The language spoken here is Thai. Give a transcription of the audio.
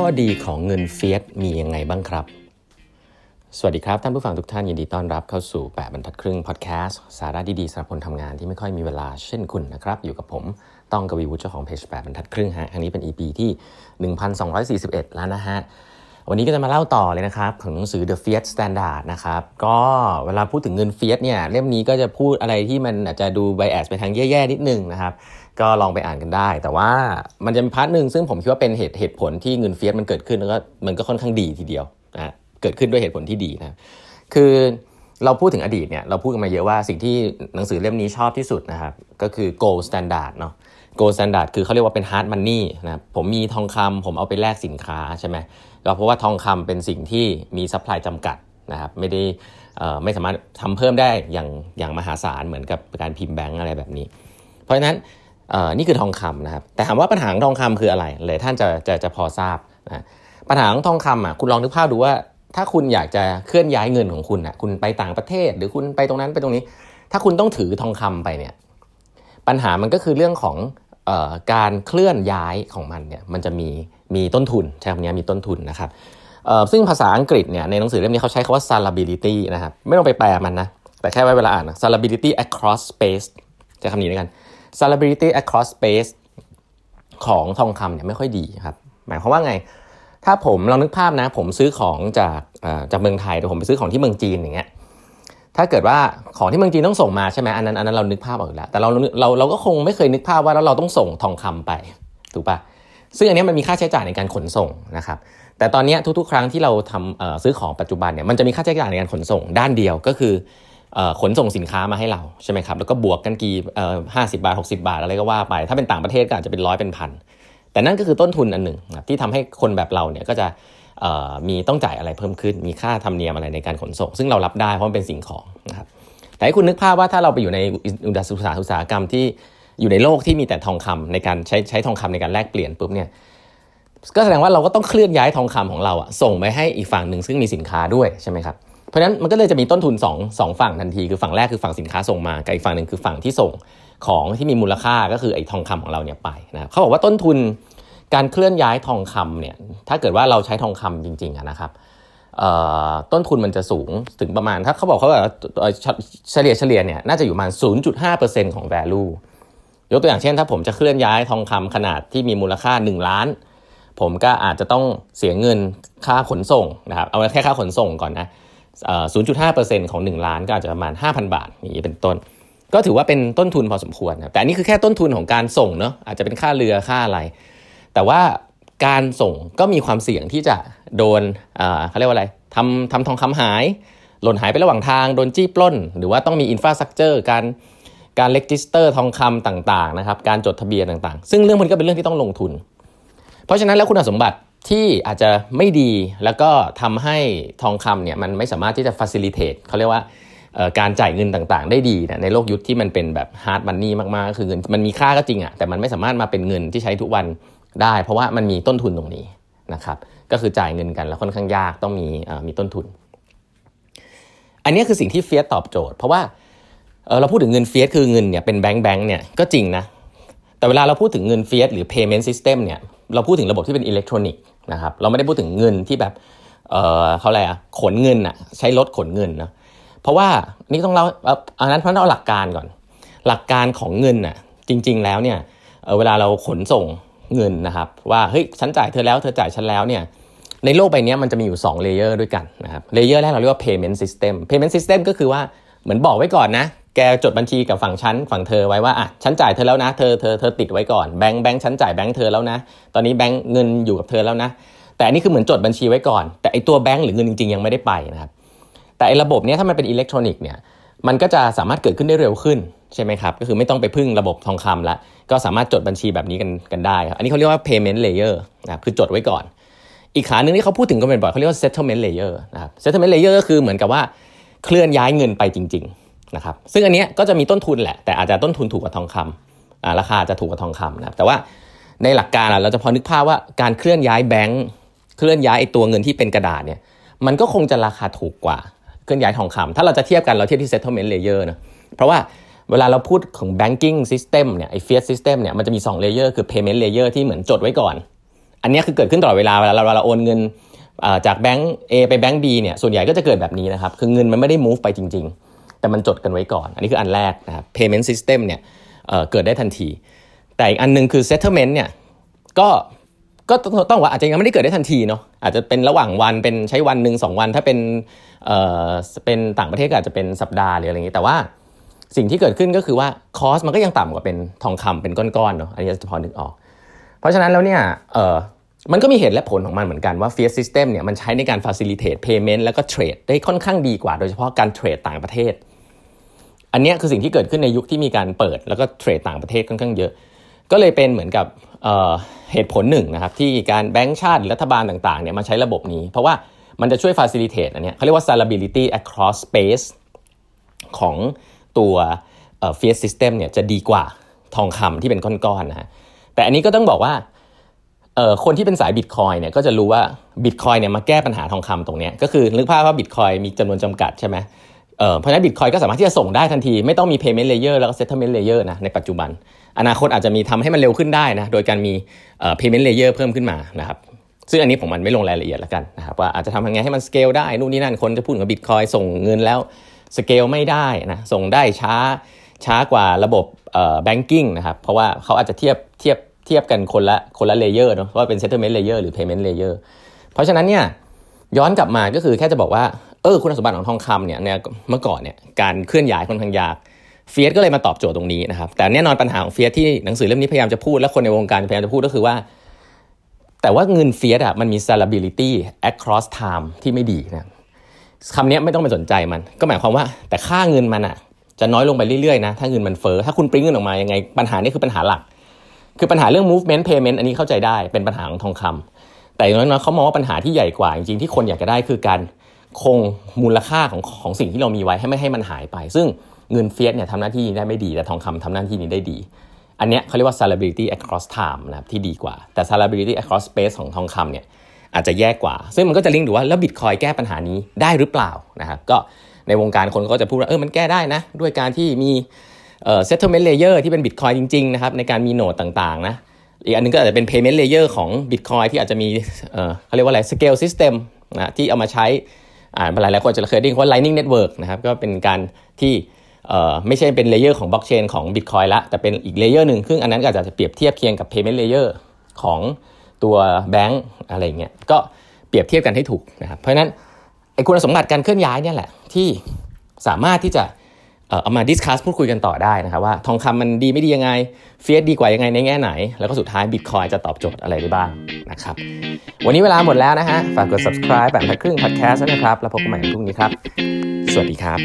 ข้อดีของเงิน Fiat มียังไงบ้างครับ สวัสดีครับ ท่านผู้ฟังทุกท่านยินดีต้อนรับเข้าสู่แปดบรรทัดครึ่งพอดแคสต์สาระดีๆสำหรับคนทำงานที่ไม่ค่อยมีเวลาเช่นคุณนะครับ อยู่กับผมต้องกวีวุฒิเจ้าของเพจแปดบรรทัดครึ่งฮะอันนี้เป็น EP ที่ 1241 แล้วนะฮะ วันนี้ก็จะมาเล่าต่อเลยนะครับของหนังสือ The Fiat Standard นะครับ ก็เวลาพูดถึงเงิน Fiat เนี่ยเล่มนี้ก็จะพูดอะไรที่มันอาจจะดู bias ไปทางแย่ๆนิดนึงนะครับ ก็ลองไปอ่านกันได้ แต่ว่ามันจะมี part หนึ่งซึ่งผมคิดว่าเป็นเหตุเหตุผลที่เงิน Fiat มันเกิดขึ้นแล้วก็มันก็ค่อนข้างดีทีเดียวนะเกิดขึ้นด้วยเหตุผลที่ดีนะคือ เราพูดถึงอดีตเนี่ยเราพูดกันมาเยอะว่าสิ่งที่หนังสือเล่มนี้ชอบที่สุดนะครับก็คือ gold standard เนาะ gold standard คือเขาเรียกว่าเป็น hard money นะผมมีทองคำผมเอาไปแลกสินค้าใช่ไหมก็เพราะว่าทองคำเป็นสิ่งที่มี supply จำกัดนะครับไม่ได้ไม่สามารถทำเพิ่มได้อย่างอย่างมหาศาลเหมือนกับการพิมพ์แบงก์อะไรแบบนี้ เพราะฉะนั้นนี่คือทองคำนะครับแต่ถามว่าปัญหาของทองคำคืออะไรเลยท่านจะจะจะพอทราบนะปัญหาของทองคำอะคุณลองนึกภาพดูว่า ถ้าคุณอยากจะเคลื่อนย้ายเงินของคุณอะคุณไปต่างประเทศ หรือคุณไปตรงนั้นไปตรงนี้ ถ้าคุณต้องถือทองคำไปเนี่ย ปัญหามันก็คือเรื่องของออการเคลื่อนย้ายของมันเนี่ย มันจะมีมีต้นทุนใช้คำนี้มีต้นทุนนะครับซึ่งภาษาอังกฤษเนี่ยในหนังสือเล่มนี้เขาใช้คาว่า salability นะครับ ไม่ต้องไปแปลมันนะ แต่แค่ไว้เวลาอ่าน salability across space ใช้คำนี้ด้วยกัน salability across space ของทองคำเนี่ยไม่ค่อยดีครับ หมายความว่าไง ถ้าผมลองนึกภาพนะ ผมซื้อของจากจากเมืองไทยแต่ผมไปซื้อของที่เมืองจีนอย่างเงี้ยถ้าเกิดว่าของที่เมืองจีนต้องส่งมาใช่ไหมอันนั้นอันนั้นเรานึกภาพออกแล้ว แต่เราเราเราก็คงไม่เคยนึกภาพว่าแล้วเราต้องส่งทองคำไปถูกปะซึ่งอันนี้มันมีค่าใช้จ่ายในการขนส่งนะครับแต่ตอนนี้ทุกๆ ครั้งที่เราทำซื้อของปัจจุบันเนี่ยมันจะมีค่าใช้จ่ายในการขนส่งด้านเดียวก็คือขนส่งสินค้ามาให้เราใช่ไหมครับแล้วก็บวกกันกี่ห้าสิบาท 60 บาทอะไรก็ว่าไป ถ้าเป็นต่างประเทศก็อาจจะเป็นร้อยเป็นพัน แต่นั่นก็คือต้นทุนอันหนึ่งที่ทำให้คนแบบเราเนี่ยก็จะมีต้องจ่ายอะไรเพิ่มขึ้น มีค่าธรรมเนียมอะไรในการขนส่ง ซึ่งเรารับได้เพราะมันเป็นสิ่งของนะครับแต่ให้คุณนึกภาพว่าถ้าเราไปอยู่ในอุตสาหอุตสาหกรรมที่อยู่ในโลกที่มีแต่ทองคำในการใช้ใช้ทองคำในการแลกเปลี่ยนปุ๊บเนี่ยก็แสดงว่าเราก็ต้องเคลื่อนย้ายทองคำของเราอะส่งไปให้อีกฝั่งหนึ่งซึ่งมีสินค้าด้วยใช่ไหมครับเพราะฉะนั้นมันก็เลยจะมีต้นทุน2 2ฝั่งทันทีคือฝั่งแรกคือฝั่งสินค้าส่งมากับอีกฝั่งหนึ่งคือฝั่งที่ส่ง ของที่มีมูลค่าก็คือไอ้ทองคำของเราเนี่ยไปนะเขาบอกว่าต้นทุนการเคลื่อนย้ายทองคำเนี่ยถ้าเกิดว่าเราใช้ทองคำจริงๆนะครับต้นทุนมันจะสูงถึงประมาณ ถ้าเขาบอกเขาแบบเฉลี่ยเฉลี่ยเนี่ยน่าจะอยู่ประมาณ 0.5%ของ value ยกตัวอย่างเช่น ถ้าผมจะเคลื่อนย้ายทองคำขนาดที่มีมูลค่า 1 ล้าน ผมก็อาจจะต้องเสียเงินค่าขนส่งนะครับเอาแค่ค่าขนส่งก่อนนะ0.5%ของ 1 ล้านก็อาจจะประมาณ 5,000 บาทอย่างนี้เป็นต้น ก็ถือว่าเป็นต้นทุนพอสมควรนะแต่อันนี้คือแค่ต้นทุนของการส่งเนาะอาจจะเป็นค่าเรือค่าอะไร แต่ว่าการส่งก็มีความเสี่ยงที่จะโดนเขาเรียกว่าอะไรทำทำทองคำหาย หล่นหายไประหว่างทางโดนจี้ปล้น หรือว่าต้องมีอินฟราสตรักเจอร์การการ register ทองคำต่างๆนะครับการจดทะเบียนต่างๆ ซึ่งเรื่องมันก็เป็นเรื่องที่ต้องลงทุน เพราะฉะนั้นแล้วคุณสมบัติที่อาจจะไม่ดีแล้วก็ทำให้ทองคำเนี่ยมันไม่สามารถที่จะ facilitate เขาเรียกว่า การจ่ายเงินต่างๆ ได้ดีนะในโลกยุคที่มันเป็นแบบ hard money มากๆก็คือเงินมันมีค่าก็จริงอะแต่มันไม่สามารถมาเป็นเงินที่ใช้ทุกวันได้ เพราะว่ามันมีต้นทุนตรงนี้นะครับก็คือจ่ายเงินกันแล้วค่อนข้างยากต้องมีมีต้นทุน อันนี้คือสิ่งที่ Fiat ตอบโจทย์ เพราะว่าเราพูดถึงเงิน Fiat คือเงินเนี่ยเป็นแบงก์แบงก์เนี่ยก็จริงนะแต่เวลาเราพูดถึงเงิน Fiat หรือ payment system เนี่ยเราพูดถึงระบบที่เป็นอิเล็กทรอนิกส์นะครับเราไม่ได้พูดถึงเงินที่แบบเเขาอะไรอะขนเงินอะใช้รถขนเงินนะ เพราะว่านี่ต้องเล่าอันนั้นเพราะเราหลักการก่อน หลักการของเงินอะจริง ๆ แล้วเนี่ยเเวลาเราขนส่งเงินนะครับว่าเฮ้ยฉันจ่ายเธอแล้วเธอจ่ายฉันแล้วเนี่ยในโลกใบนี้มันจะมีอยู่2 layer ด้วยกันนะครับ layer แรกเราเรียกว่า payment system payment system ก็คือว่าเหมือนบอกไว้ก่อนนะ แกจดบัญชีกับฝั่งฉันฝั่งเธอไว้ว่าอะฉันจ่ายเธอแล้วนะ เธอเธอเธอติดไว้ก่อนแบงค์แบงค์ฉันจ่ายแบงค์เธอแล้วนะ ตอนนี้แบงค์เงินอยู่กับเธอแล้วนะ แต่อันนี้คือเหมือนจดบัญชีไว้ก่อน แต่ไอตัวแบงค์หรือเงินจริงๆยังไม่ได้ไปนะครับ แต่ไอ้ระบบเนี้ยถ้ามันเป็นอิเล็กทรอนิกส์เนี่ยมันก็จะสามารถเกิดขึ้นได้เร็วขึ้นใช่ไหมครับ ก็คือไม่ต้องไปพึ่งระบบทองคำละ ก็สามารถจดบัญชีแบบนี้กันกันได้อันนี้เขาเรียกว่า payment layer นะครับ คือจดไว้ก่อน อีกขาหนึ่งที่เขาพูดถึงก็เป็นบ่อยเขาเรียกว่า settlement layer นะครับ settlement layer ก็คือเหมือนกับว่าเคลื่อนย้ายเงินไปจริงๆนะครับ ซึ่งอันนี้ก็จะมีต้นทุนแหละ แต่อาจจะต้นทุนถูกกว่าทองคำราคาจะถูกกว่าทองคำนะครับ แต่ว่าในหลักการเราจะพอนึกภาพว่าการเคลื่อนย้ายแบงค์ เคลื่อนย้ายไอตัวเงินที่เป็นกระดาษเนี่ย มันก็คงจะราคาถูกกว่า เคลื่อนย้ายทองคำถ้าเราจะเทียบกันเราเทียบที่ settlement layer นะเพราะว่าเวลาเราพูดของ banking system เนี่ยไอ้ fiat system เนี่ยมันจะมี2 layer คือ payment layer ที่เหมือนจดไว้ก่อน อันนี้คือเกิดขึ้นตลอดเวลาเวลาเราเราโอนเงินจากแบงก์ A ไปแบงก์ B เนี่ยส่วนใหญ่ก็จะเกิดแบบนี้นะครับ คือเงินมันไม่ได้ move ไปจริง ๆ แต่มันจดกันไว้ก่อน อันนี้คืออันแรกนะครับ payment system เนี่ยเเกิดได้ทันที แต่อีกอันนึงคือ settlement เนี่ยก็ ก็ต้องว่าอาจจะยังไม่ได้เกิดได้ทันทีเนาะอาจจะเป็นระหว่างวันเป็นใช้วันหนึ่งสองวัน ถ้าเป็นเอ่อเป็นต่างประเทศก็อาจจะเป็นสัปดาห์หรืออะไรอย่างนี้แต่ว่าสิ่งที่เกิดขึ้นก็คือว่าคอสมันก็ยังต่ำกว่าเป็นทองคำเป็นก้อนๆเนาะอันนี้จะพอนึกออก เพราะฉะนั้นแล้วเนี่ยเออมันก็มีเหตุและผลของมันเหมือนกันว่า fiat system เนี่ยมันใช้ในการ facilitate payment แล้วก็เทรดได้ค่อนข้างดีกว่า โดยเฉพาะการเทรดต่างประเทศ อันนี้คือสิ่งที่เกิดขึ้นในยุคที่มีการเปิด แล้วก็เทรดต่างประเทศค่อนข้างเยอะ ก็เลยเป็นเหมือนกับเเหตุผลหนึ่งนะครับที่การแบงก์ชาติรัฐบาลต่างๆเนี่ยมาใช้ระบบนี้ เพราะว่ามันจะช่วย facilitate อันนี้เขาเรียกว่า scalability across space ของตัว fiat system เนี่ยจะดีกว่าทองคำที่เป็นก้อนๆนะฮะแต่อันนี้ก็ต้องบอกว่าคนที่เป็นสายบิตคอยเนี่ยก็จะรู้ว่าบิตคอยเนี่ยมาแก้ปัญหาทองคำตรงนี้ก็คือนึกภาพว่าบิตคอยมีจำนวนจำกัดใช่ไหม เพราะฉะนั้นบิตคอยก็สามารถที่จะส่งได้ทันที ไม่ต้องมี payment layer แล้วก็ settlement layer นะในปัจจุบัน อนาคตอาจจะมีทำให้มันเร็วขึ้นได้นะโดยการมี payment layer เพิ่มขึ้นมานะครับซึ่งอันนี้ผมมันไม่ลงรายละเอียดแล้วกันนะครับว่าอาจจะทำยังไงให้มันสเกลได้นู่นนี่นั่นคนจะพูดถึงบิตคอยส่งเงินแล้วสเกลไม่ได้นะส่งได้ช้าช้ากว่าระบบ banking นะครับเพราะว่าเขาอาจจะเทียบเทียบเทียบกันคนละคนละ layer เนาะว่าเป็น settlement layer หรือ payment layer เพราะฉะนั้นเนี่ยย้อนกลับมาก็คือแค่จะบอกว่าเออคุณสมบัติของทองคำเนี่ยเมื่อก่อนเนี่ยการเคลื่อนย้ายค่อนข้างยาก fiat ก็เลยมาตอบโจทย์ตรงนี้นะครับแต่แน่นอนปัญหาของ fiat ที่หนังสือเล่มนี้พยายามจะพูดและคนในวงการพยายามจะพูดก็คือว่า แต่ว่าเงิน fiat อะมันมี scalability across time ที่ไม่ดีนะคำนี้ไม่ต้องไปสนใจมัน ก็หมายความว่าแต่ค่าเงินมันอะ จะน้อยลงไปเรื่อยๆนะถ้าเงินมันเฟอ้อถ้าคุณปริ้งเงินออกมายังไงปัญหานี้คือปัญหาหลัก คือปัญหาเรื่อง movement payment อันนี้เข้าใจได้เป็นปัญหาของทองคำแต่อย่างน้อยๆเขามองว่าปัญหาที่ใหญ่กว่าจริงๆที่คนอยากจะได้คือการ คงมูลค่าของของสิ่งที่เรามีไว้ให้ไม่ให้มันหายไป ซึ่งเงินเฟียสเนี่ยทำหน้าที่นี้ได้ไม่ดี แต่ทองคำทำหน้าที่นี้ได้ดี อันนี้เขาเรียกว่า salability across time นะครับที่ดีกว่า แต่ salability across space ของทองคำเนี่ยอาจจะแย่กว่า ซึ่งมันก็จะลิงก์ดูว่าแล้วบิตคอยแก้ปัญหานี้ได้หรือเปล่านะครับก็ในวงการคนก็จะพูดว่าเออมันแก้ได้นะ ด้วยการที่มีเอ่อ settlement layer ที่เป็น Bitcoin จริงๆนะครับในการมี node ต่างๆนะอีกอันนึงก็อาจจะเป็น payment layer ของ Bitcoin ที่อาจจะมีเอ่อเขาเรียกว่าอะไร scale system นะที่เอามาใช้ อ่าหลายหลายคนจะเคยได้ยินว่า Lightning Network นะครับก็เป็นการที่เอ่อไม่ใช่เป็น layer ของบล็อกเชนของ Bitcoin ละ แต่เป็นอีก layer หนึ่งซึ่งอันนั้นก็อาจจะเปรียบเทียบเคียงกับ payment layer ของตัวแบงก์อะไรเงี้ยก็เปรียบเทียบกันให้ถูกนะครับเพราะฉะนั้นไอ้คุณสมบัติการเคลื่อนย้ายเนี่ยแหละที่สามารถที่จะ เอามาดิสคัสพูดคุยกันต่อได้นะครับว่าทองคำมันดีไม่ดียังไงเฟียสดีกว่ายังไงในแง่ไหน แล้วก็สุดท้ายบิตคอยจะตอบโจทย์อะไรได้บ้างนะครับวันนี้เวลาหมดแล้วนะฮะฝากกด subscribe แบบทักครึ่ง podcast นะครับ แล้วพบกันใหม่พรุ่งนี้ครับ สวัสดีครับ